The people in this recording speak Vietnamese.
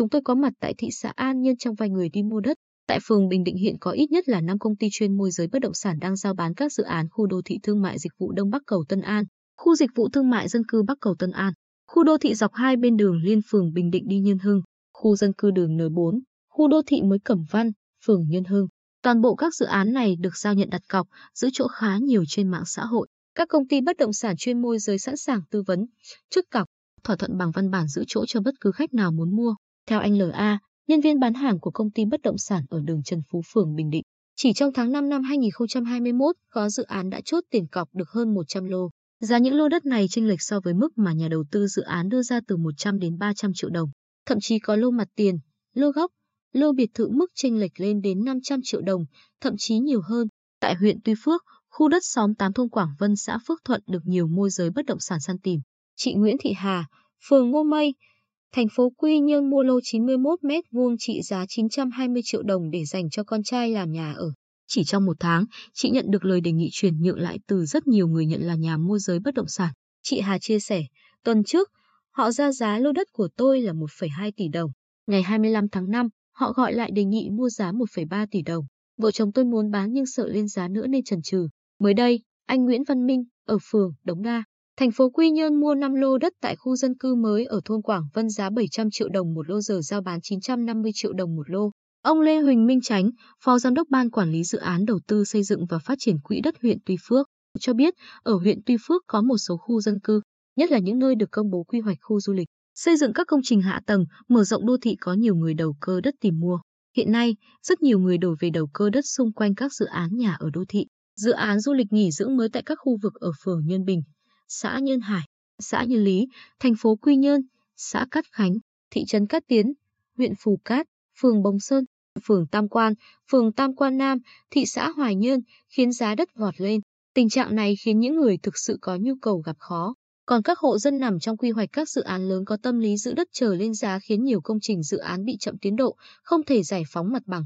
chúng tôi có mặt tại thị xã An Nhân trong vai người đi mua đất. Tại phường Bình Định hiện có ít nhất là 5 công ty chuyên môi giới bất động sản đang giao bán các dự án khu đô thị thương mại dịch vụ Đông Bắc Cầu Tân An, khu dịch vụ thương mại dân cư Bắc Cầu Tân An, khu đô thị dọc hai bên đường liên phường Bình Định đi Nhân Hưng, khu dân cư đường N4, khu đô thị mới Cẩm Văn, phường Nhân Hưng. Toàn bộ các dự án này được giao nhận đặt cọc, giữ chỗ khá nhiều trên mạng xã hội. Các công ty bất động sản chuyên môi giới sẵn sàng tư vấn, trước cọc, thỏa thuận bằng văn bản giữ chỗ cho bất cứ khách nào muốn mua. Theo anh LA, nhân viên bán hàng của công ty bất động sản ở đường Trần Phú phường Bình Định, chỉ trong tháng 5 năm 2021, có dự án đã chốt tiền cọc được hơn 100 lô. Giá những lô đất này chênh lệch so với mức mà nhà đầu tư dự án đưa ra từ 100 đến 300 triệu đồng. Thậm chí có lô mặt tiền, lô gốc, lô biệt thự mức chênh lệch lên đến 500 triệu đồng, thậm chí nhiều hơn. Tại huyện Tuy Phước, khu đất xóm 8 thôn Quảng Vân xã Phước Thuận được nhiều môi giới bất động sản săn tìm. Chị Nguyễn Thị Hà, phường Ngô Mây, thành phố Quy Nhơn mua lô 91 mét vuông trị giá 920 triệu đồng để dành cho con trai làm nhà ở. Chỉ trong một tháng, chị nhận được lời đề nghị chuyển nhượng lại từ rất nhiều người nhận là nhà môi giới bất động sản. Chị Hà chia sẻ, tuần trước, họ ra giá lô đất của tôi là 1,2 tỷ đồng. Ngày 25 tháng 5, họ gọi lại đề nghị mua giá 1,3 tỷ đồng. Vợ chồng tôi muốn bán nhưng sợ lên giá nữa nên chần chừ. Mới đây, anh Nguyễn Văn Minh, ở phường Đống Đa, thành phố Quy Nhơn mua 5 lô đất tại khu dân cư mới ở thôn Quảng Vân giá 700 triệu đồng một lô giờ giao bán 950 triệu đồng một lô. Ông Lê Huỳnh Minh Chánh, Phó Giám đốc Ban Quản lý Dự án Đầu tư Xây dựng và Phát triển Quỹ đất huyện Tuy Phước, cho biết ở huyện Tuy Phước có một số khu dân cư, nhất là những nơi được công bố quy hoạch khu du lịch, xây dựng các công trình hạ tầng, mở rộng đô thị có nhiều người đầu cơ đất tìm mua. Hiện nay, rất nhiều người đổ về đầu cơ đất xung quanh các dự án nhà ở đô thị, dự án du lịch nghỉ dưỡng mới tại các khu vực ở phường Nhân Bình, xã Nhân Hải, xã Nhân Lý, thành phố Quy Nhơn, xã Cát Khánh, thị trấn Cát Tiến, huyện Phù Cát, phường Bồng Sơn, phường Tam Quan, phường Tam Quan Nam, thị xã Hoài Nhơn, khiến giá đất vọt lên. Tình trạng này khiến những người thực sự có nhu cầu gặp khó. Còn các hộ dân nằm trong quy hoạch các dự án lớn có tâm lý giữ đất chờ lên giá khiến nhiều công trình dự án bị chậm tiến độ, không thể giải phóng mặt bằng.